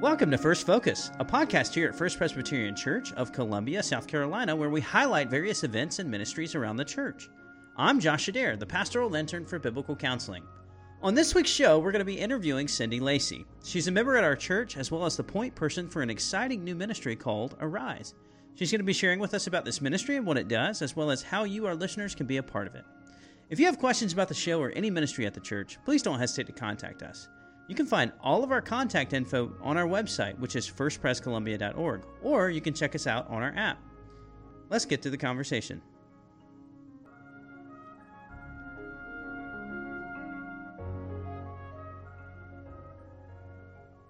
Welcome to First Focus, a podcast here at First Presbyterian Church of Columbia, South Carolina, where we highlight various events and ministries around the church. I'm Josh Adair, the pastoral intern for biblical counseling. On this week's show, we're going to be interviewing Cindy Lacey. She's a member at our church as well as the point person for an exciting new ministry called Arise. She's going to be sharing with us about this ministry and what it does, as well as how you, our listeners, can be a part of it. If you have questions about the show or any ministry at the church, please don't hesitate to contact us. You can find all of our contact info on our website, which is firstprescolumbia.org, or you can check us out on our app. Let's get to the conversation.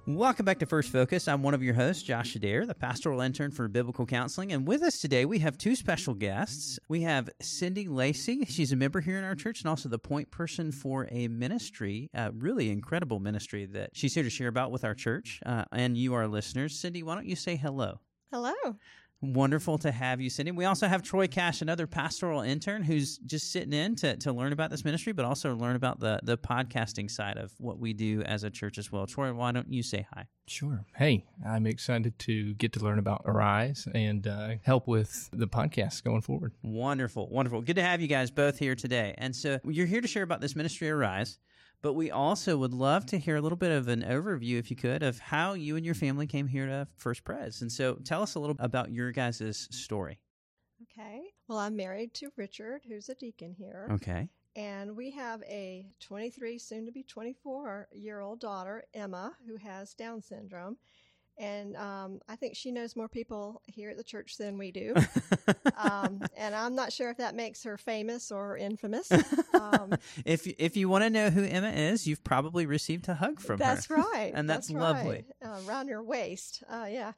Welcome back to First Focus. I'm one of your hosts, Josh Adair, the pastoral intern for biblical counseling. And with us today, we have two special guests. We have Cindy Lacey. She's a member here in our church and also the point person for a ministry, a really incredible ministry that she's here to share about with our church uh, and you, our listeners. Cindy, why don't you say hello? Hello. Wonderful to have you, Cindy. We also have Troy Cash, another pastoral intern who's just sitting in to, to learn about this ministry, but also learn about the, the podcasting side of what we do as a church as well. Troy, why don't you say hi? Sure. Hey, I'm excited to get to learn about Arise and uh, help with the podcast going forward. Wonderful. Wonderful. Good to have you guys both here today. And so you're here to share about this ministry, Arise. But we also would love to hear a little bit of an overview, if you could, of how you and your family came here to First Pres. And so tell us a little about your guys' story. Okay. Well, I'm married to Richard, who's a deacon here. Okay. And we have a 23, soon to be 24 year old daughter, Emma, who has Down syndrome. And um, I think she knows more people here at the church than we do. um, and I'm not sure if that makes her famous or infamous. Um, if if you want to know who Emma is, you've probably received a hug from that's her. That's right. and that's, that's lovely. Right. Uh, around your waist. Uh, yeah.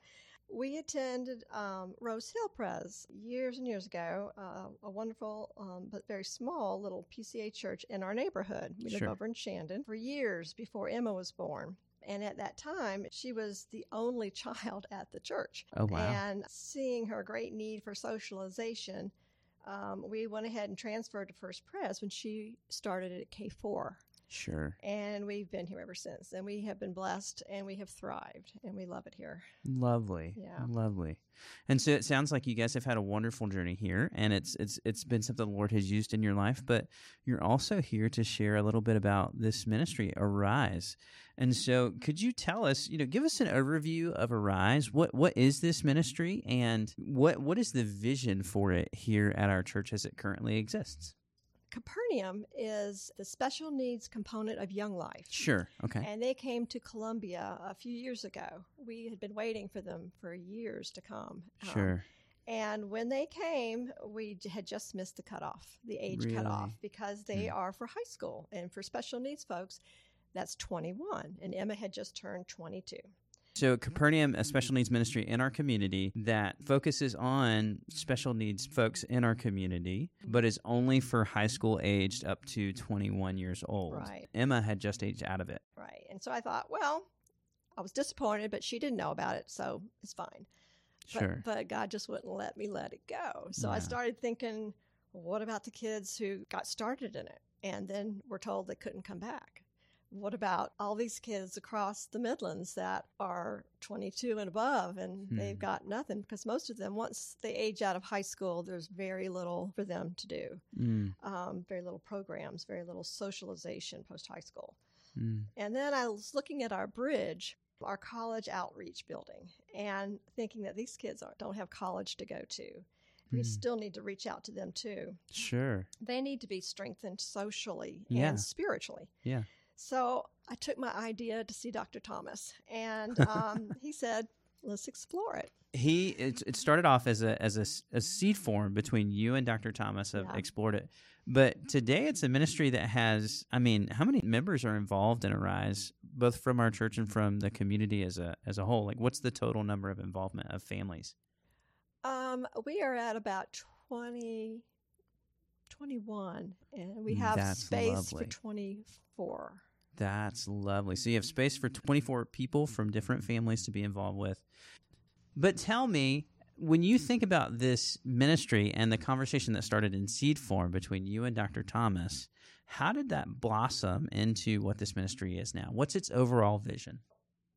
We attended um, Rose Hill Pres years and years ago, uh, a wonderful um, but very small little PCA church in our neighborhood. We Sure. live over in Shandon for years before Emma was born. And at that time, she was the only child at the church. Oh, wow. And seeing her great need for socialization, um, we went ahead and transferred to First Pres when she started at K4. Sure. And we've been here ever since. And we have been blessed and we have thrived and we love it here. Lovely. Yeah. Lovely. And so it sounds like you guys have had a wonderful journey here and it's it's it's been something the Lord has used in your life, but you're also here to share a little bit about this ministry, Arise. And so could you tell us, you know, give us an overview of Arise. What what is this ministry and what what is the vision for it here at our church as it currently exists? Capernaum is the special needs component of Young Life. Sure. Okay. And they came to Columbia a few years ago. We had been waiting for them for years to come. Um, Sure. and when they came, we had just missed the cutoff, the age cutoff, because they Hmm. are for high school. And for special needs folks, that's 21. And Emma had just turned 22. So, Capernaum, a special needs ministry in our community that focuses on special needs folks in our community, but is only for high school aged up to 21 years old. Right. Emma had just aged out of it. Right. And so I thought, well, I was disappointed, but she didn't know about it, so it's fine. But, Sure. but God just wouldn't let me let it go. So I started thinking, well, what about the kids who got started in it and then were told they couldn't come back? What about all these kids across the Midlands that are 22 and above and they've Hmm. got nothing? Because most of them, once they age out of high school, there's very little for them to do. Mm, Um, very little programs, very little socialization post high school. mm, And then I was looking at our bridge, our college outreach building, and thinking that these kids don't have college to go to. We Mm. still need to reach out to them too. sure. They need to be strengthened socially Yeah. and spiritually. Yeah. So I took my idea to see Dr. Thomas, and um, he said, let's explore it. He it, it started off as a as a, a seed form between you and Dr. Thomas have Yeah. explored it. But today it's a ministry that has I mean, how many members are involved in Arise both from our church and from the community as a as a whole? Like what's the total number of involvement of families? Um, we are at about 20, 21, and we have That's space lovely. for 24. That's lovely. So you have space for 24 people from different families to be involved with. But tell me, when you think about this ministry and the conversation that started in seed form between you and Dr. Thomas, how did that blossom into what this ministry is now? What's its overall vision?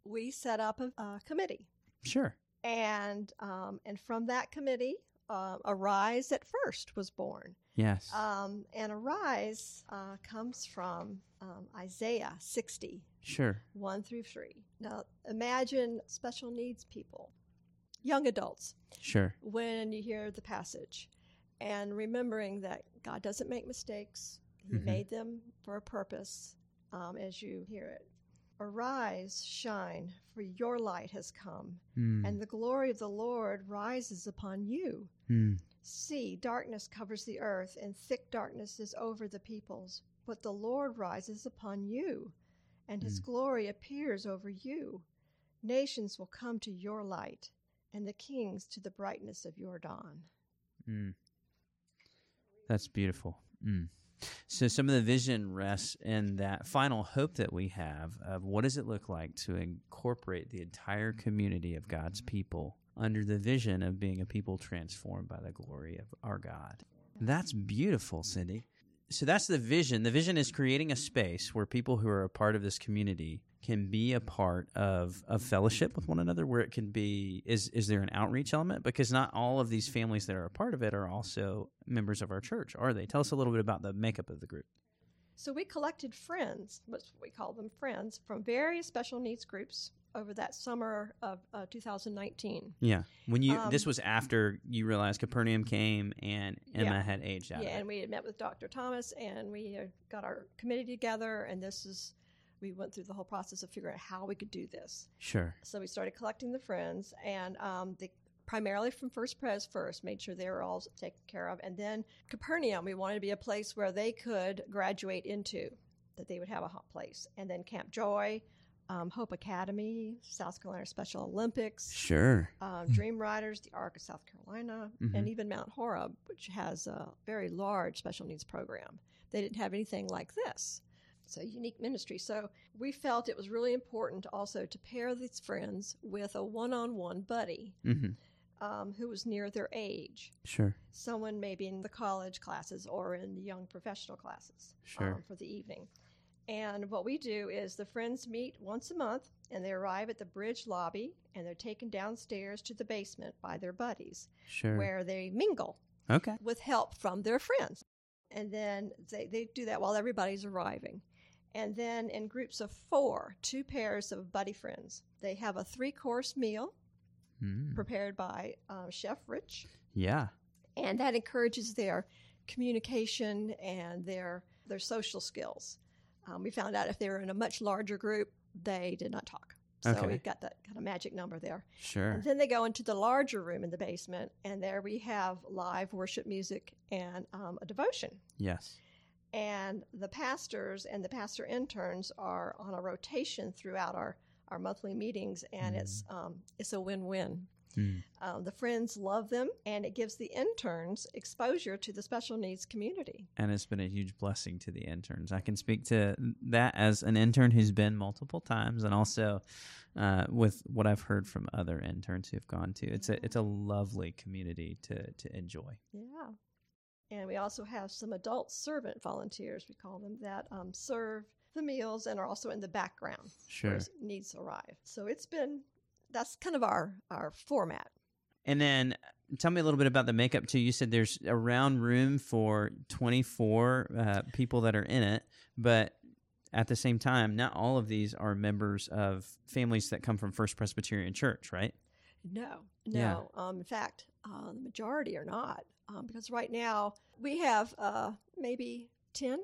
we set up a, a committee, Sure. and um, and from that committee, uh, Arise at First was born. Yes. Um, and Arise uh, comes from um, Isaiah 60, sure. 1 through 3. Now, imagine special needs people, young adults, Sure. when you hear the passage and remembering that God doesn't make mistakes, He Mhm. made them for a purpose um, as you hear it. Arise, shine, for your light has come, Mm. and the glory of the Lord rises upon you. Mm. See, darkness covers the earth, and thick darkness is over the peoples. But the Lord rises upon you, and his Mm. glory appears over you. Nations will come to your light, and the kings to the brightness of your dawn. Mm. That's beautiful. Mm. So, some of the vision rests in that final hope that we have of what does it look like to incorporate the entire community of God's people under the vision of being a people transformed by the glory of our God. That's beautiful, Cindy. So, that's the vision. The vision is creating a space where people who are a part of this community can be a part of of fellowship with one another where it can be is is there an outreach element because not all of these families that are a part of it are also members of our church are they tell us a little bit about the makeup of the group So we collected friends, what we call them friends, from various special needs groups over that summer of uh, 2019. yeah when you Um, this was after you realized capernaum came and emma Yeah. had aged out Yeah, and we had met with Dr. Thomas, and we got our committee together, and this is we went through the whole process of figuring out how we could do this. sure So we started collecting the friends, and um, the primarily from First Pres first, made sure they were all taken care of, and then Capernaum. We wanted to be a place where they could graduate into, that they would have a hot place, and then Camp Joy. Um, Hope Academy, South Carolina Special Olympics, sure um, Dream Riders, the Arc of South Carolina, Mhm. and even Mount Horeb, which has a very large special needs program. They didn't have anything like this. It's a unique ministry. So we felt it was really important also to pair these friends with a one on one buddy hmm um, who was near their age. sure Someone maybe in the college classes or in the young professional classes Sure. um, for the evening. And what we do is the friends meet once a month and they arrive at the bridge lobby and they're taken downstairs to the basement by their buddies sure where they mingle okay with help from their friends. And then they, they do that while everybody's arriving. And then in groups of four, two pairs of buddy friends, they have a three course meal Mm. prepared by uh, Chef Rich. yeah And that encourages their communication and their, their social skills. Um, we found out if they were in a much larger group, they did not talk. So Okay. we've got that kind of magic number there. sure And then they go into the larger room in the basement, and there we have live worship music and um, a devotion. yes And the pastors and the pastor interns are on a rotation throughout our, our monthly meetings, and it's um, it's a win win. Mm. Um, the friends love them, and it gives the interns exposure to the special needs community. and it's been a huge blessing to the interns. I can speak to that as an intern who's been multiple times, and also uh, with what I've heard from other interns who've gone to. It's a it's a lovely community to to enjoy. Yeah. And we also have some adult servant volunteers, we call them, that um, serve the meals and are also in the background. Sure. needs arrive. So it's been that's kind of our our format. And then tell me a little bit about the makeup too. You said there's around room for 24 uh, people that are in it, but at the same time, not all of these are members of families that come from First Presbyterian Church, right? No, Yeah. no. Um, in fact, uh, the majority are not um, because right now we have uh, maybe ten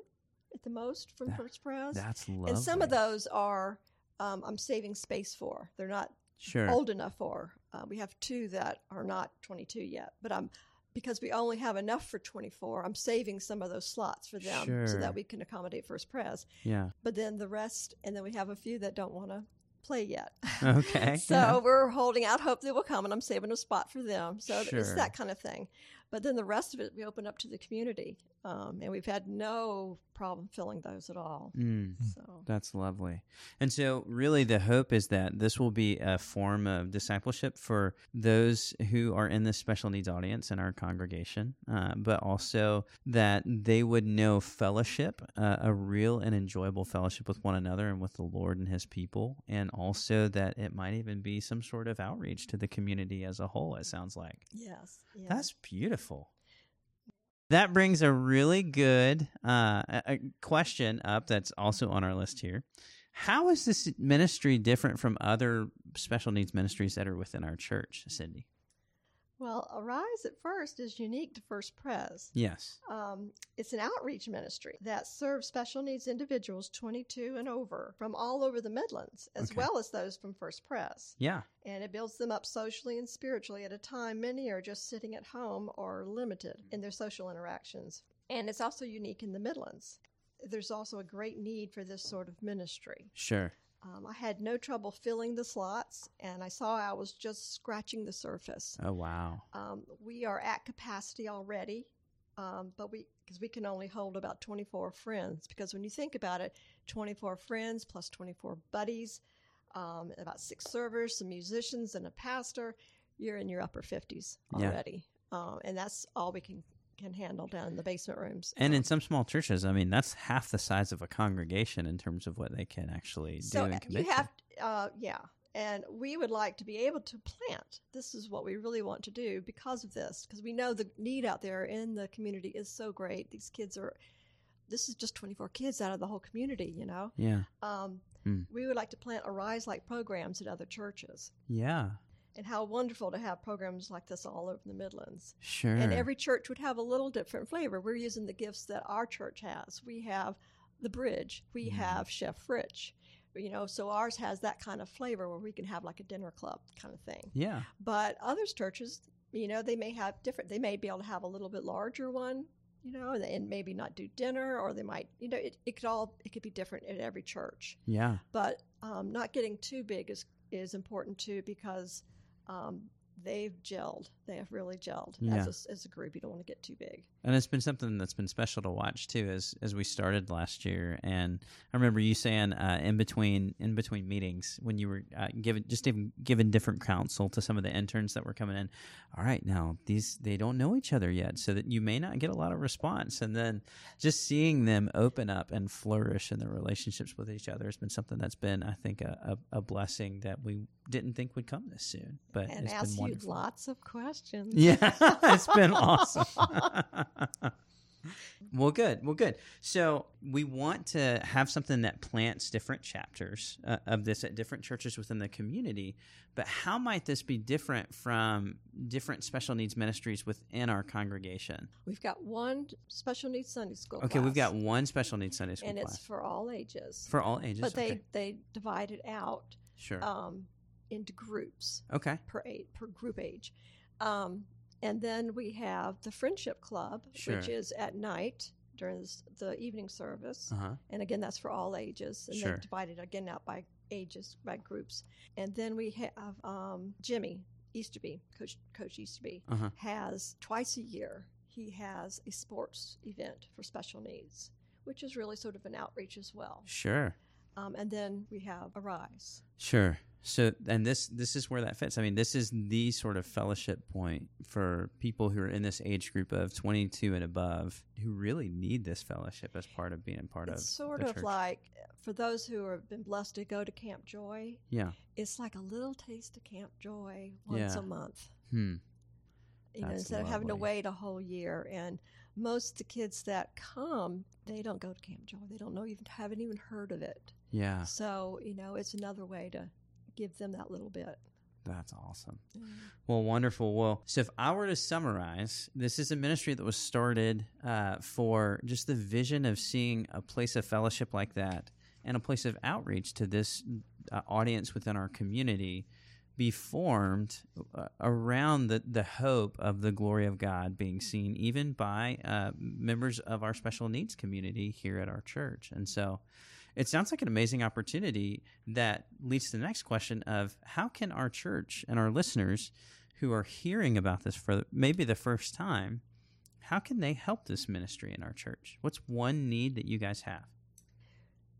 at the most from That- First Pres, That's lovely. and some of those are um, I'm saving space for. They're not sure. old enough for. Uh, we have two that are not 22 yet, but I'm because we only have enough for 24. I'm saving some of those slots for them so that we can accommodate First Pres. Yeah. But then the rest, and then we have a few that don't want to play yet. Okay. so yeah. we're holding out hope they will come, and I'm saving a spot for them. So Sure. it's that kind of thing. But then the rest of it we open up to the community, um, and we've had no problem filling those at all. Mm. So That's lovely. And so, really, the hope is that this will be a form of discipleship for those who are in this special needs audience in our congregation, uh, but also that they would know fellowship, uh, a real and enjoyable fellowship with one another and with the Lord and His people, and also that it might even be some sort of outreach to the community as a whole, it sounds like. yes, yes. That's beautiful. That brings a really good uh, a question up that's also on our list here. How is this ministry different from other special needs ministries that are within our church, Cindy? Well, Arise at first is unique to First Pres. Yes. Um, it's an outreach ministry that serves special needs individuals 22 and over from all over the Midlands, as Okay. well as those from First Pres. Yeah. And it builds them up socially and spiritually at a time many are just sitting at home or limited in their social interactions. And it's also unique in the Midlands. There's also a great need for this sort of ministry. Sure. Um, I had no trouble filling the slots, and I saw I was just scratching the surface. Oh wow. Um, we are at capacity already, um, but we because we can only hold about 24 friends. Because when you think about it, 24 friends plus 24 buddies, um, about six servers, some musicians, and a pastor, you're in your upper 50s Yeah. already, um, and that's all we can can handle down in the basement rooms. And in some small churches, I mean, that's half the size of a congregation in terms of what they can actually so do uh, and commit you have uh, yeah and we would like to be able to plant this is what we really want to do because of this because we know the need out there in the community is so great these kids are this is just 24 kids out of the whole community you know. Yeah. um, Hmm. we would like to plant arise like programs at other churches Yeah. And how wonderful to have programs like this all over the midlands Sure. and every church would have a little different flavor. We're using the gifts that our church has. We have the bridge. We Mhm. have Chef Rich. You know, so ours has that kind of flavor where we can have like a dinner club kind of thing. yeah. But others churches, you know, they may have different. They may be able to have a little bit larger one, you know, and, and maybe not do dinner, or they might, you know, it, it could all it could be different at every church. Yeah. But um, not getting too big is is important too because um, they've gelled. They have really gelled Yeah. as, a, as a group. You don't want to get too big. And it's been something that's been special to watch too, as as we started last year. And I remember you saying uh, in between in between meetings when you were uh, given just even given different counsel to some of the interns that were coming in. All right, now these they don't know each other yet, so that you may not get a lot of response. And then just seeing them open up and flourish in their relationships with each other has been something that's been, I think, a, a, a blessing that we didn't think would come this soon. But and it's been you wonderful. lots of questions. Yeah, it's been awesome. well, good. Well, good. So we want to have something that plants different chapters uh, of this at different churches within the community. But how might this be different from different special needs ministries within our congregation? We've got one special needs Sunday school. Okay, we've got one special needs Sunday school and it's class for all ages. for all ages. but they they divide it out sure. um, into groups okay. per age, per group age. Um, and then we have the friendship club, Sure. which is at night during this, the evening service. Uh huh. and again that's for all ages and Sure. they're divided again out by ages by groups and then we have um, jimmy easterby coach coach easterby Uh huh. has twice a year he has a sports event for special needs which is really sort of an outreach as well Sure. um, and then we have arise Sure. So, and this this is where that fits. I mean, this is the sort of fellowship point for people who are in this age group of 22 and above who really need this fellowship as part of being a part of. it's of sort of church. like for those who have been blessed to go to camp joy yeah. it's like a little taste of camp joy once Yeah. a month Hmm. you know, instead of having to wait a whole year. And most of the kids that come, they don't go to Camp Joy. They don't know even haven't even heard of it. Yeah. So you know, it's another way to give them that little bit. That's awesome. Well, wonderful. Well, so if I were to summarize, this is a ministry that was started uh, for just the vision of seeing a place of fellowship like that and a place of outreach to this uh, audience within our community be formed uh, around the, the hope of the glory of God being seen even by uh, members of our special needs community here at our church. And so it sounds like an amazing opportunity that leads to the next question of how can our church and our listeners who are hearing about this for maybe the first time, how can they help this ministry in our church? What's one need that you guys have?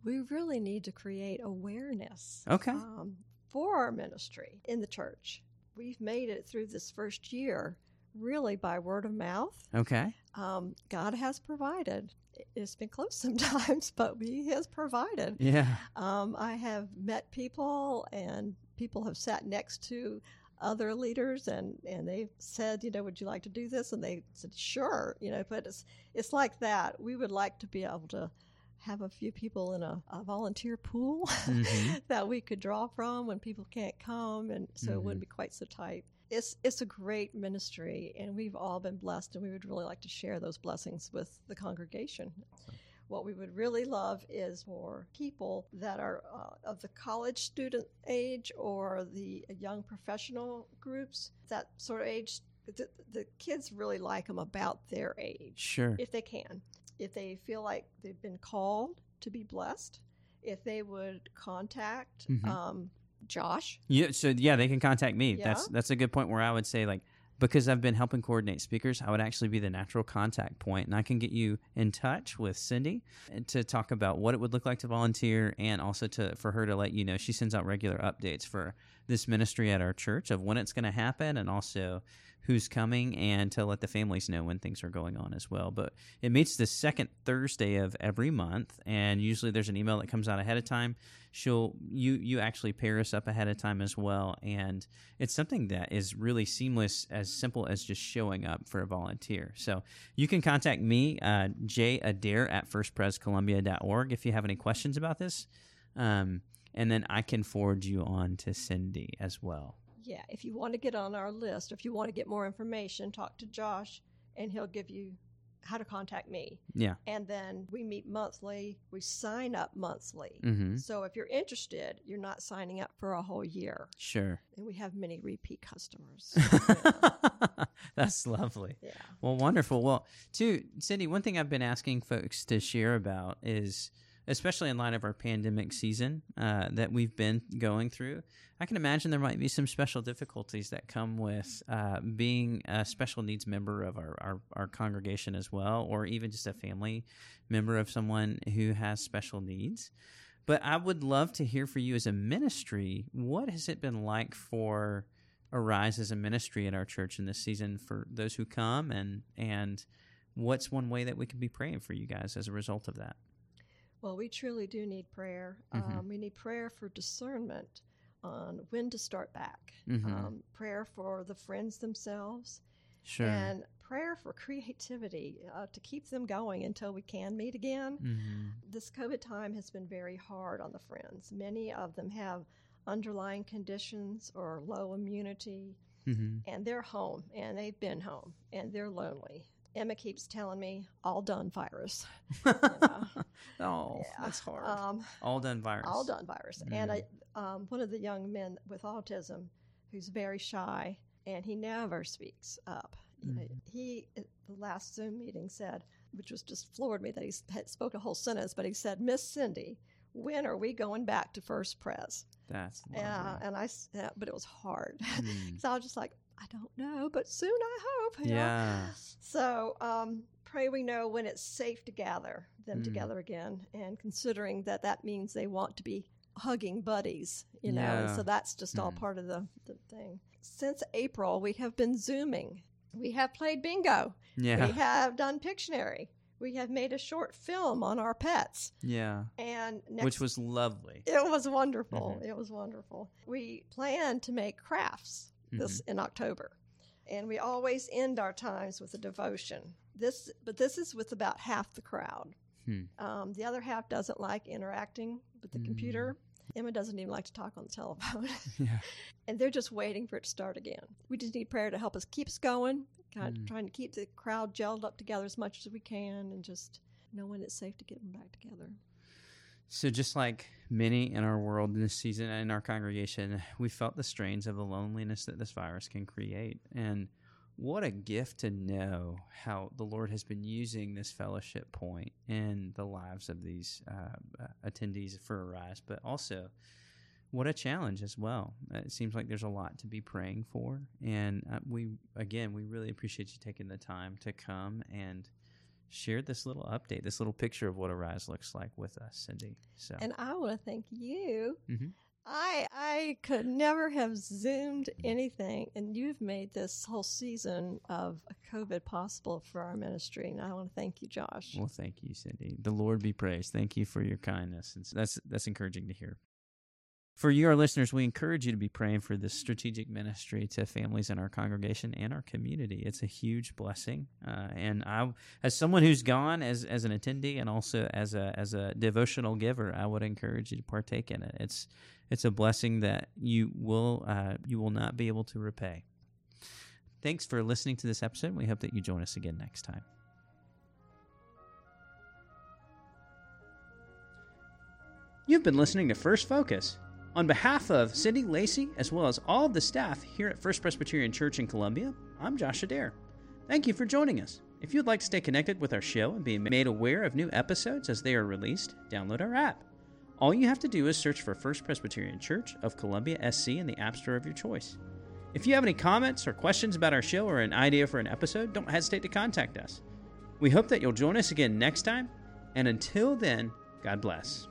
We really need to create awareness Okay. um, for our ministry in the church. We've made it through this first year really by word of mouth. Okay. Um, God has provided. It's been close sometimes, but He has provided. Yeah. Um, I have met people, and people have sat next to other leaders, and and they've said, you know, would you like to do this? And they said, sure. You know, but it's it's like that. We would like to be able to have a few people in a, a volunteer pool Mhm. that we could draw from when people can't come, and so it wouldn't be quite so tight. It's it's a great ministry, and we've all been blessed, and we would really like to share those blessings with the congregation. What we would really love is for people that are uh, of the college student age or the young professional groups, that sort of age. The, the kids really like them about their age Sure. if they can. If they feel like they've been called to be blessed, if they would contact Mhm. um, Josh. Yeah, so yeah, they can contact me. Yeah. That's that's a good point where I would say like because I've been helping coordinate speakers, I would actually be the natural contact point, and I can get you in touch with Cindy eh, to talk about what it would look like to volunteer, and also to for her to let you know she sends out regular updates for this ministry at our church of when it's going to happen, and also who's coming, and to let the families know when things are going on as well. But it meets the second Thursday of every month, and usually there's an email that comes out ahead of time. She'll you you actually pair us up ahead of time as well and it's something that is really seamless as simple as just showing up for a volunteer. So you can contact me uh, j adair at firstprescolumbia.org if you have any questions about this. Um, and then i can forward you on to cindy as well Yeah, if you want to get on our list, or if you want to get more information, talk to Josh, and he'll give you how to contact me. yeah And then we meet monthly. We sign up monthly. mm-hmm. So if you're interested, you're not signing up for a whole year. sure And we have many repeat customers. Yeah. that's lovely yeah. Well, wonderful. Well, too, Cindy, one thing I've been asking folks to share about is, especially in light of our pandemic season uh, that we've been going through, I can imagine there might be some special difficulties that come with uh, being a special needs member of our, our, our congregation as well, or even just a family member of someone who has special needs. But I would love to hear for you as a ministry, what has it been like for arise as a ministry at our church in this season for those who come and and what's one way that we can be praying for you guys as a result of that Well, we truly do need prayer. Mhm. Um, we need prayer for discernment on when to start back, Mhm. um, prayer for the friends themselves, sure and prayer for creativity uh, to keep them going until we can meet again. Mhm. This COVID time has been very hard on the friends. Many of them have underlying conditions or low immunity, Mhm. and they're home and they've been home and they're lonely. Emma keeps telling me, all done virus. oh Yeah. that's hard Um, all done virus all done virus. And I, um, one of the young men with autism who's very shy and he never speaks up. You know, he, at the last Zoom meeting, said, which was just floored me that he had spoke a whole sentence, but he said, Miss Cindy, when are we going back to First Pres? that's Yeah, and I, yeah, but it was hard. Mm. so I was just like, I don't know, but soon I hope. you know? yeah So um, pray we know when it's safe to gather them Mm. together again, and considering that that means they want to be hugging buddies, you know. Yeah. So that's just all Mm. part of the, the thing. Since April, we have been zooming. We have played bingo. yeah We have done Pictionary. We have made a short film on our pets, yeah and next which was lovely it was wonderful. Mhm. It was wonderful. We plan to make crafts this Mm-hmm. in October, and we always end our times with a devotion. This, but this is with about half the crowd. Hmm. Um, the other half doesn't like interacting with the Mm. computer. Emma doesn't even like to talk on the telephone, yeah and they're just waiting for it to start again. We just need prayer to help us keep us going, kind of Mm. trying to keep the crowd gelled up together as much as we can, and just know when it's safe to get them back together. So, just like many in our world this season and in our congregation, we felt the strains of the loneliness that this virus can create. And what a gift to know how the Lord has been using this fellowship point in the lives of these uh, uh, attendees for Arise, but also what a challenge as well. It seems like there's a lot to be praying for, and uh, we again we really appreciate you taking the time to come and share this little update, this little picture of what Arise looks like with us, Cindy. So, And I want to thank you. Mhm. I I could never have zoomed anything, and you've made this whole season of COVID possible for our ministry, and I want to thank you, Josh. well, thank you, Cindy. The Lord be praised. Thank you for your kindness, and that's that's encouraging to hear. For you, our listeners, we encourage you to be praying for this strategic ministry to families in our congregation and our community. It's a huge blessing, uh, and I, as someone who's gone as as an attendee and also as a as a devotional giver, I would encourage you to partake in it. It's it's a blessing that you will uh, you will not be able to repay. Thanks for listening to this episode. We hope that you join us again next time. You've been listening to First Focus. On behalf of Cindy Lacey, as well as all of the staff here at First Presbyterian Church in Columbia, I'm Josh Adair. Thank you for joining us. If you'd like to stay connected with our show and be made aware of new episodes as they are released, download our app. All you have to do is search for First Presbyterian Church of Columbia SC in the App Store of your choice. If you have any comments or questions about our show or an idea for an episode, don't hesitate to contact us. We hope that you'll join us again next time, and until then, God bless.